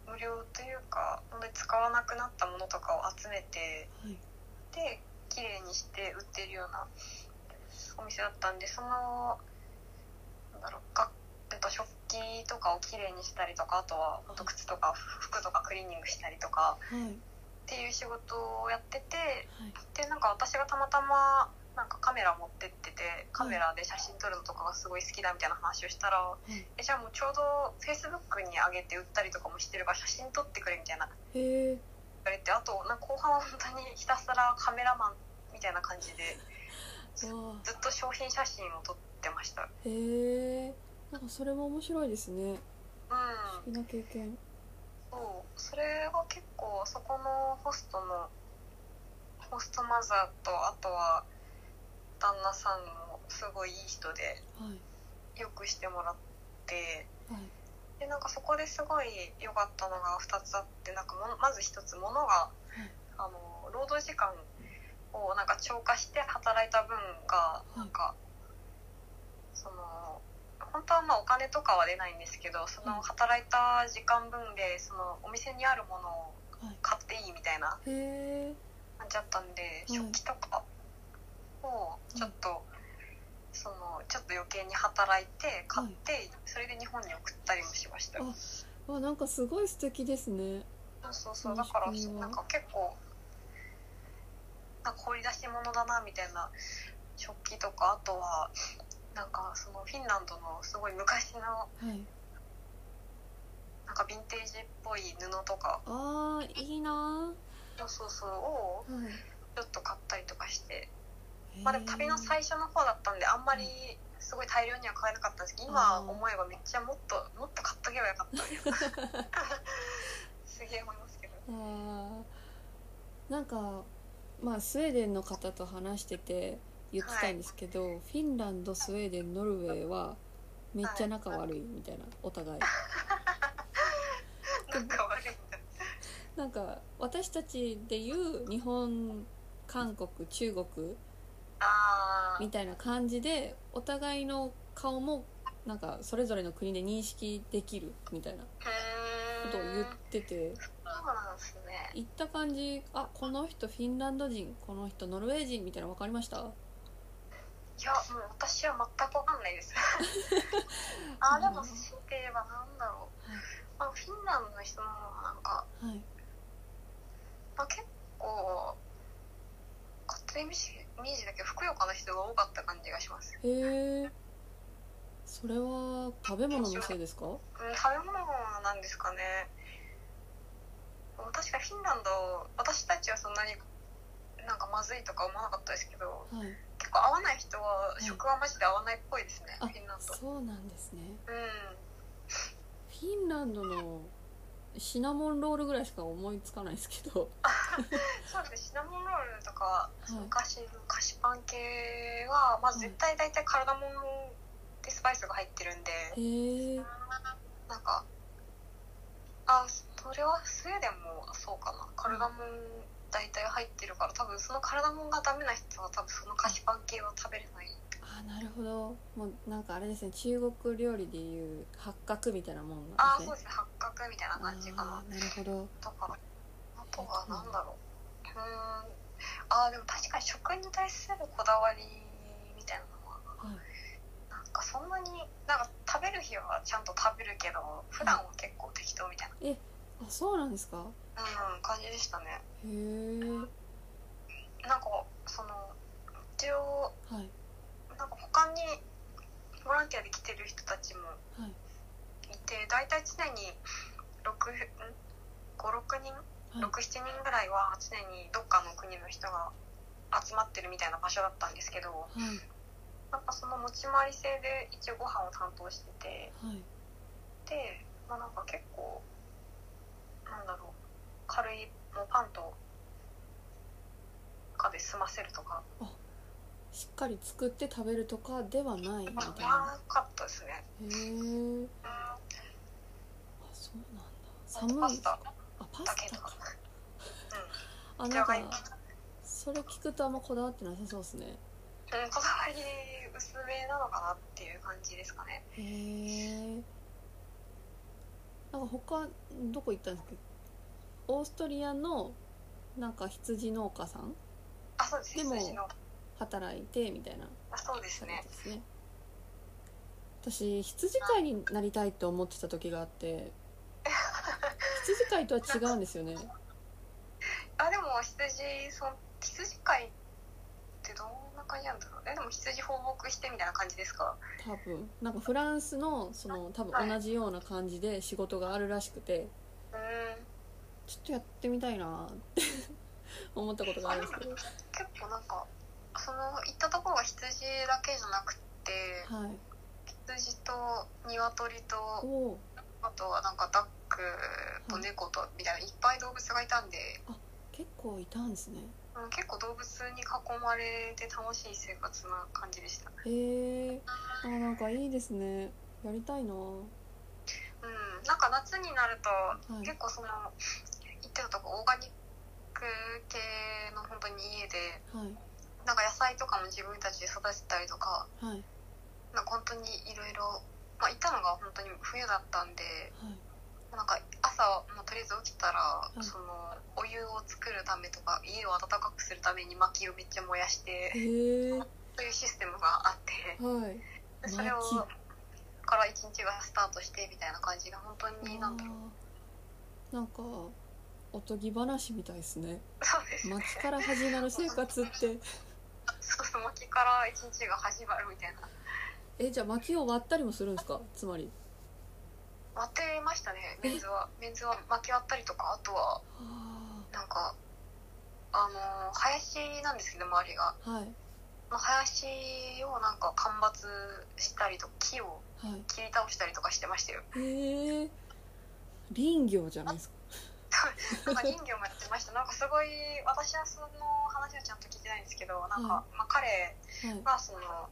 無料というか本当に使わなくなったものとかを集めてはい。で綺麗にして売ってるようなお店だったんでそのなんだろうがえっと食器とかを綺麗にしたりとかあとは本当靴とか服とかクリーニングしたりとかはい。っていう仕事をやっててはい。でなんか私がたまたまなんかカメラ持ってっててカメラで写真撮るのとかがすごい好きだみたいな話をしたら、い。えじゃあもうちょうどフェイスブックに上げて売ったりとかもしてるから写真撮ってくれみたいな言われてあとなんか後半は本当にひたすらカメラマンみたいな感じで (laughs) わずっと商品写真を撮ってました。あへえなんかそれも面白いですね。うん。不思議な経験。そう。それが結構そこのホストのホストマザーとあとは旦那さんもすごいいい人ではい。よくしてもらってはい。でなんかそこですごい良かったのが2つあってなんかもまず1つものがあの労働時間をなんか超過して働いた分がい。なんか、その本当はまあお金とかは出ないんですけどその働いた時間分でそのお店にあるものをはい。買っていいみたいな感じだったんで、うん食器とかをちょっと、そのちょっと余計に働いて買って、それで日本に送ったりもしました。あわなんかすごい素敵ですね。そうそうそう。だからなんか結構なんか掘り出し物だなみたいな食器とかあとはなんかそのフィンランドのすごい昔のはい。なんかヴィンテージっぽい布とかあーいいなそうそうそうをちょっと買ったりとかして。へー。まあでも旅の最初の方だったんであんまりすごい大量には買えなかったんですけど今思えばめっちゃもっともっと買っとけばよかった。みたいなすげえ思いますけど。あー。なんかまあスウェーデンの方と話してて言ってたんですけど、フィンランドスウェーデンノルウェーはめっちゃ仲悪いみたいなお互い。なんか悪いんだ。なんか私たちでいう日本韓国中国みたいな感じでお互いの顔もなんかそれぞれの国で認識できるみたいなことを言ってて。そうなんですね。言った感じあこの人フィンランド人この人ノルウェー人みたいなの分かりました？いやもう私は全くわかんないです。(laughs) あでも強いて言えばなんだろう、まあ、フィンランドの人の方がなんか、はい。まあ、結構勝手にイメージイメージだけどふくよかな人が多かった感じがします、へえそれは食べ物のせいですか？うん、食べ物なんですかね。確かフィンランド私たちはそんなになんかまずいとか思わなかったですけどはい結構合わない人は食はマジで合わないっぽいですね、あフィンランド。そうなんですね。うん。フィンランドのシナモンロールぐらいしか思いつかないですけど。そうですね。シナモンロールとか、い。昔の菓子パン系はまず絶対大体カルダモンでスパイスが入ってるんで、へえなんかあそれはスウェーデンもそうかな。カルダモン大体入ってるから多分そのカルダモンがダメな人は多分その菓子パン系は食べれない。あなるほど。もうなんかあれですね中国料理でいう八角みたいなもんあなんですね。あそうですね。八角みたいな感じかな。なるほど。だからあとは何だろう。うーん。あーでも確かに食に対するこだわりみたいなのははい。なんかそんなになんか食べる日はちゃんと食べるけど普段は結構適当みたいな、あそうなんですか？うん、感じでしたね。へえ。なんかその一応はい。なんか他にボランティアで来てる人たちもはい。いて大体常に56人？はい。67人ぐらいは常にどっかの国の人が集まってるみたいな場所だったんですけどはい。なんかその持ち回り制で一応ご飯を担当しててはい。で、まあ、なんか結構なんだろう。軽いもうパンとかで済ませるとか。しっかり作って食べるとかではないみまたいな。かったですね。へえうん。あそうなんだ。寒い。パスタ。あパだけとか。スタかうん。あなんかじゃがいも。それ聞くとあんまこだわってなさそうですね。うん、こだわり薄めなのかなっていう感じですかね。へえなんか他どこ行ったんですか？オーストリアのなんか羊農家さん？あそうです。でも羊の。働いてみたいなあそうですね。ですね。私羊飼いになりたいって思ってた時があって (laughs) 羊飼いとは違うんですよね。あでも羊その羊飼いってどんな感じなんだろうえでも羊放牧してみたいな感じですか？多分。なんかフランスのその多分同じような感じで仕事があるらしくて。うん。ちょっとやってみたいなって (laughs) 思ったことがあるんですけど。結構なんかその行ったところが羊だけじゃなくてはい。羊と鶏とあとはなんかダックと猫とみたいないっぱい動物がいたんで、結構いたんですねうん、結構動物に囲まれて楽しい生活な感じでした。へえあなんかいいですね。やりたいな。はうんなんか夏になるとい。結構その行ってたとこオーガニック系の本当に家ではい。なんか野菜とかも自分たちで育てたりとかはい。なんか本当にいろいろまあ行ったのが本当に冬だったんではいなんか朝もうとりあえず起きたら、いそのお湯を作るためとか家を暖かくするために薪をめっちゃ燃やしてへえ。はそういうシステムがあってい。でそれを薪。から一日がスタートしてみたいな感じが本当になんだろう。なんかおとぎ話みたいですね。そうね薪から始まる生活って。そうそう薪から一日が始まるみたいな。えじゃあ薪を割ったりもするんですか？つまり割ってましたねメンズは。メンズは薪割ったりとかあとはあなんかあの林なんですけど周りが。あはい。まあ林をなんか間伐したりとか木をはい。切り倒したりとかしてましたよ。へえ林業じゃないですか。なんか林業もやってました。なんかすごい私はその話はちゃんと聞いてないんですけどなんか、はまあ、彼はい。がその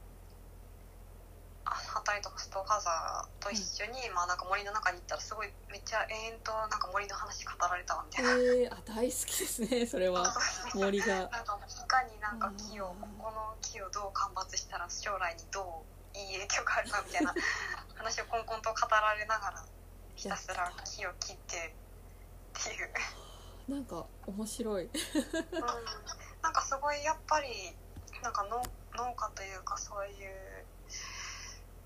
あハタイとホストファザーと一緒に、まあなんか森の中に行ったらすごいめっちゃ延々となんか森の話語られたわみたいな。へえあ大好きですねそれは。森がなんかいかになんか木をうんここの木をどう間伐したら将来にどういい影響があるかみたいな話をこんこんと語られながらひたすら木を切ってっていう、なんか面白い。うん、なんかすごいやっぱりなんか農農家というかそういう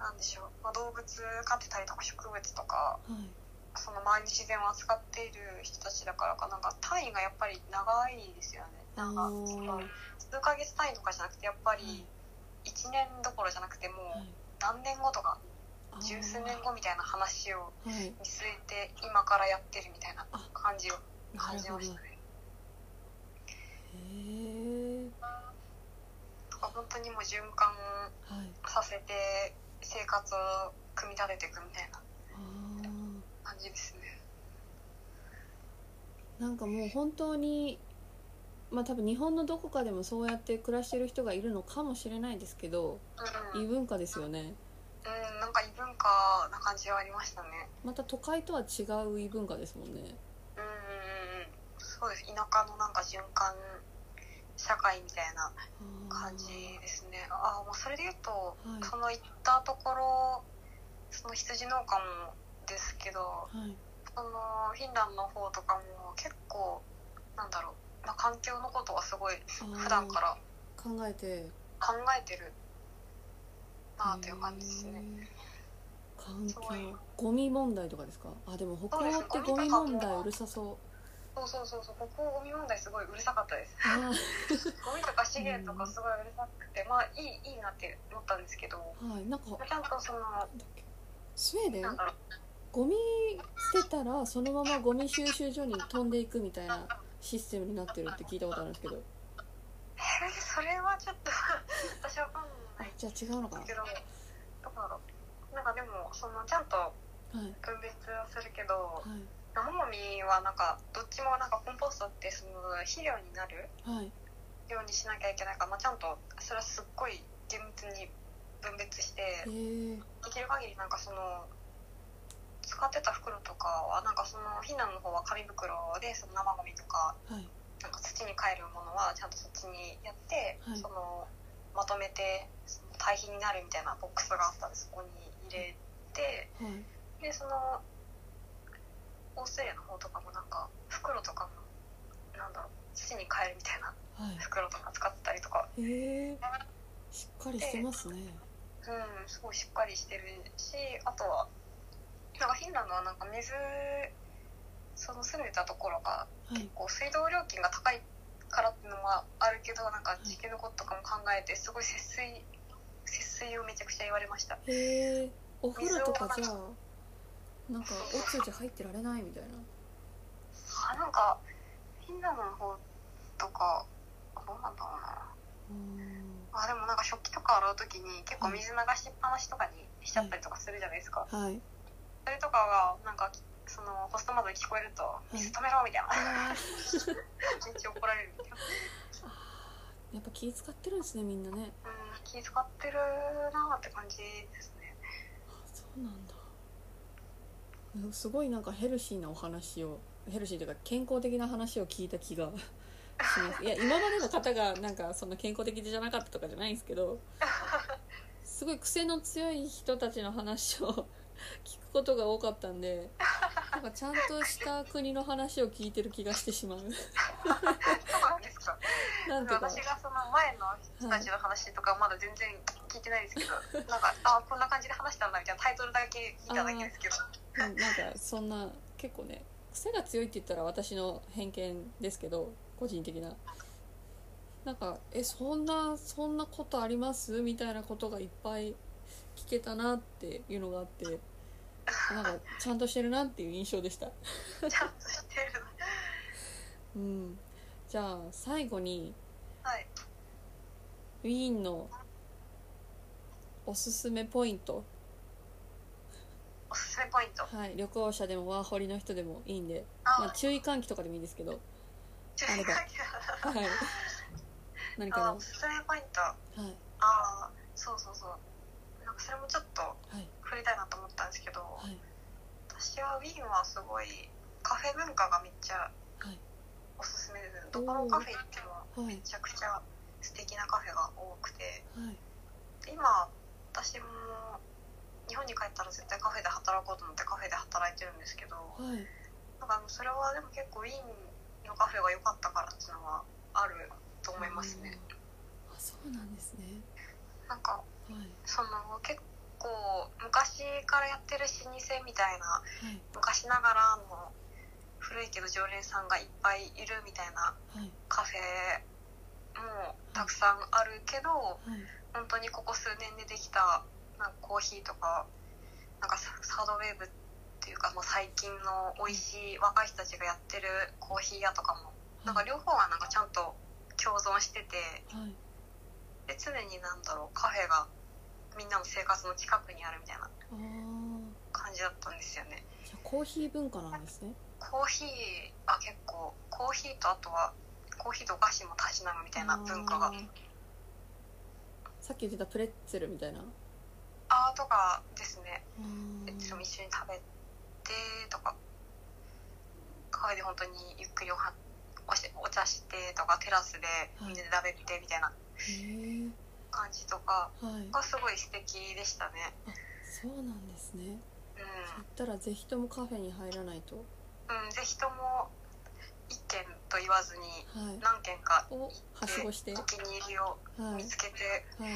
なんでしょう、まあ、動物飼ってたりとか植物とかはい。その周りの自然を扱っている人たちだからかな。んか単位がやっぱり長いですよね。なんか数ヶ月単位とかじゃなくてやっぱり1年どころじゃなくてもうはい。何年後とか十数年後みたいな話をはい。見据えて今からやってるみたいな感じをな感じましたね。え本当にもう循環はい。させて生活を組み立てていくみたいな感じですね。なんかもう本当にまあ多分日本のどこかでもそうやって暮らしてる人がいるのかもしれないですけどうん、異文化ですよね。うん、なんか異文化な感じはありましたね。また都会とは違う異文化ですもんね。うんうんうんうん。そうです。田舎のなんか循環社会みたいな感じですね。ああもうそれで言うと、はい。その行ったところその羊農家もですけどはい。そのフィンランドの方とかも結構なんだろう、まあ、環境のことはすごい普段から考えて。考えてるなあという感じですね。環境。ゴミ問題とかですか？あでも北欧ってゴミ問題うるさそうそうそうそうそうここゴミ問題すごいうるさかったです。あ (laughs) ゴミとか資源とかすごいうるさくてまあいいいいなって思ったんですけどーはいなんかちゃんとそのスウェーデン？ゴミ捨てたらそのままゴミ収集所に飛んでいくみたいなシステムになってるって聞いたことあるんですけど。えーそれはちょっと (laughs) 私わかんあないじゃあ違うのかな？けどどこだろう。なんかでもそのちゃんとはい。分別はするけどはい生ゴミはなんかどっちもなんかコンポストってその肥料になるはい。ようにしなきゃいけないから、まあ、ちゃんとそれはすっごい厳密に分別してできる限りなんかその使ってた袋とかはなんかそのフィンランドの方は紙袋でその生ゴミとかはい。なんか土に帰るものはちゃんとそっちにやって、はい。そのまとめてその堆肥になるみたいなボックスがあったんでそこに入れてはい。でそのオーストラリアの方とかもなんか袋とかもなんだろう土に帰るみたいなはい。袋とか使ったりとか。へえしっかりしてますね。うんすごいしっかりしてるしあとはなんかフィンランドはなんか水その住んでたところがはい。こう水道料金が高いからっていうのはあるけどなんか地球のこととかも考えてすごい節水節水をめちゃくちゃ言われました。へえお風呂とかじゃあなんかおつじゃ入ってられないみたいな。あなんかフィンランドの方とかどうなんだろうな。うん。あでもなんか食器とか洗う時に結構水流しっぱなしとかにしちゃったりとかするじゃないですか、はい。それとかがなんかそのホスト窓で聞こえると「い水止めろ」みたいな、あー。めっちゃ怒られるみたいな。やっぱ気使ってるんですねみんなね。うん気使ってるなって感じですね。あそうなんだ。うんすごいなんかヘルシーなお話をヘルシーというか健康的な話を聞いた気が (laughs) します。いや今までの方がなんかそんな健康的じゃなかったとかじゃないんですけど (laughs) すごい癖の強い人たちの話を聞くことが多かったんでなんかちゃんとした国の話を聞いてる気がしてしまう。そうなんですか。なんか。私がその前の人たちの話とかまだ全然聞いてないですけど、なんかあこんな感じで話したんだみたいなタイトルだけ見ただけですけど。うんなんかそんな結構ね癖が強いって言ったら私の偏見ですけど個人的な。なんかえそんなそんなことあります？みたいなことがいっぱい聞けたなっていうのがあって (laughs) なんかちゃんとしてるなっていう印象でした。ちゃんとしてる。うん。じゃあ最後にはい。ウィーンのおすすめポイント。おすすめポイント。はい。旅行者でもワーホリの人でもいいんで、あ、まあ、注意喚起とかでもいいですけど。注意書いてあるはい。何かおすすめポイント。はい。ああそうそうそうそれもちょっとはい。触れたいなと思ったんですけど、はい。私はウィーンはすごいカフェ文化がめっちゃはい。おすすめですどこのカフェ行ってもはい。めちゃくちゃ素敵なカフェが多くてはい。で今私も日本に帰ったら絶対カフェで働こうと思ってカフェで働いてるんですけどはい。なんかそれはでも結構ウィーンのカフェが良かったからっていうのはあると思いますね。あそうなんですね。なんかはいその結構昔からやってる老舗みたいなはい。昔ながらの古いけど常連さんがいっぱいいるみたいなはい。カフェもたくさんあるけどはい。本当にここ数年でできたなんかコーヒーとかなんかササードウェーブっていうかもう最近の美味しい若い人たちがやってるコーヒー屋とかもなんか両方がなんかちゃんと共存しててはい。で常になんだろうカフェがみんなの生活の近くにあるみたいな感じだったんですよね。じゃあコーヒー文化なんですね？コーヒーあ結構コーヒーとあとはコーヒーとお菓子もたしなむみたいな文化が。さっき言ってたプレッツェルみたいな？あーとかですね。あー。いつも一緒に食べてとか。カフェで本当にゆっくりおはおしお茶してとかテラスでみんなで食べてみたいな。へえ感じとかはい。がすごい素敵でしたね。あそうなんですね。うそう言ったらぜひともカフェに入らないと。ん、うん、ぜひとも一軒と言わずにはい。何軒かおはしごして。お気に入りをはい。見つけてはい。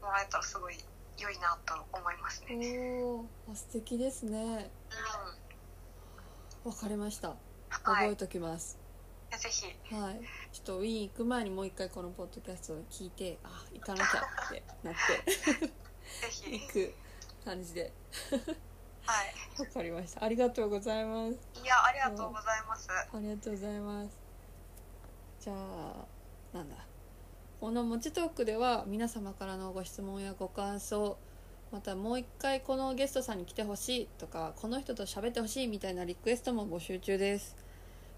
もらえたらすごい良いなと思いますね。おおあ素敵ですね。うん。わかりました。はい。覚えときますぜひ。はい、ちょっとウィーン行く前にもう一回このポッドキャストを聞いてあ行かなきゃってなって。(laughs) ぜひ。行く感じで。はい。わかりました。ありがとうございます。いやありがとうございます。ありがとうございます。じゃあなんだ。この「もちトーク」では皆様からのご質問やご感想またもう一回このゲストさんに来てほしいとかこの人と喋ってほしいみたいなリクエストも募集中です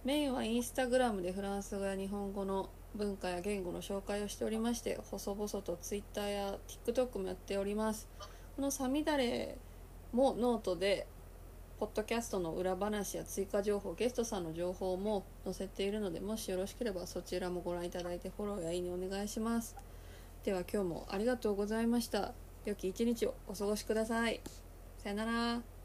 メインはインスタグラムでフランス語や日本語の文化や言語の紹介をしておりまして細々とツイッターや TikTok もやっております。この「サミダレ」もノートでポッドキャストの裏話や追加情報ゲストさんの情報も載せているのでもしよろしければそちらもご覧いただいてフォローやいいねお願いします。では今日もありがとうございました。良き一日をお過ごしください。さよなら